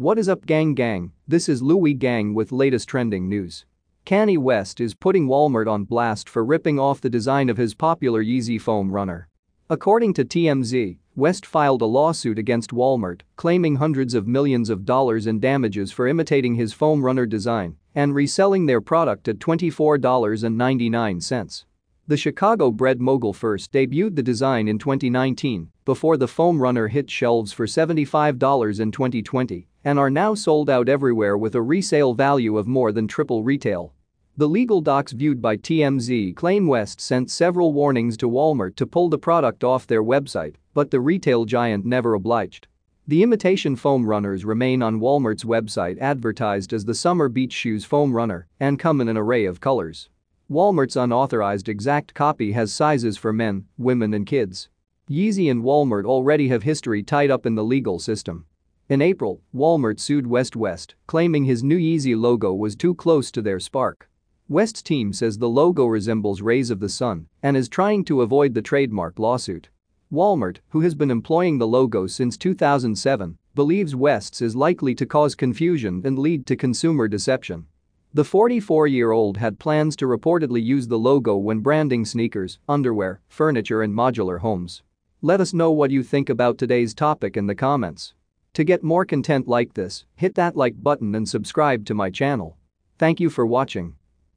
What is up gang gang, this is Luwi Gang with latest trending news. Kanye West is putting Walmart on blast for ripping off the design of his popular Yeezy foam runner. According to TMZ, West filed a lawsuit against Walmart, claiming hundreds of millions of dollars in damages for imitating his foam runner design and reselling their product at $24.99. The Chicago-bred mogul first debuted the design in 2019 before the foam runner hit shelves for $75 in 2020 and are now sold out everywhere with a resale value of more than triple retail. The legal docs viewed by TMZ claim West sent several warnings to Walmart to pull the product off their website, but the retail giant never obliged. The imitation foam runners remain on Walmart's website advertised as the Summer Beach Shoes Foam Runner and come in an array of colors. Walmart's unauthorized exact copy has sizes for men, women and kids. Yeezy and Walmart already have history tied up in the legal system. In April, Walmart sued West West, claiming his new Yeezy logo was too close to their Spark. West's team says the logo resembles rays of the sun and is trying to avoid the trademark lawsuit. Walmart, who has been employing the logo since 2007, believes West's is likely to cause confusion and lead to consumer deception. The 44-year-old had plans to reportedly use the logo when branding sneakers, underwear, furniture and modular homes. Let us know what you think about today's topic in the comments. To get more content like this, hit that like button and subscribe to my channel. Thank you for watching.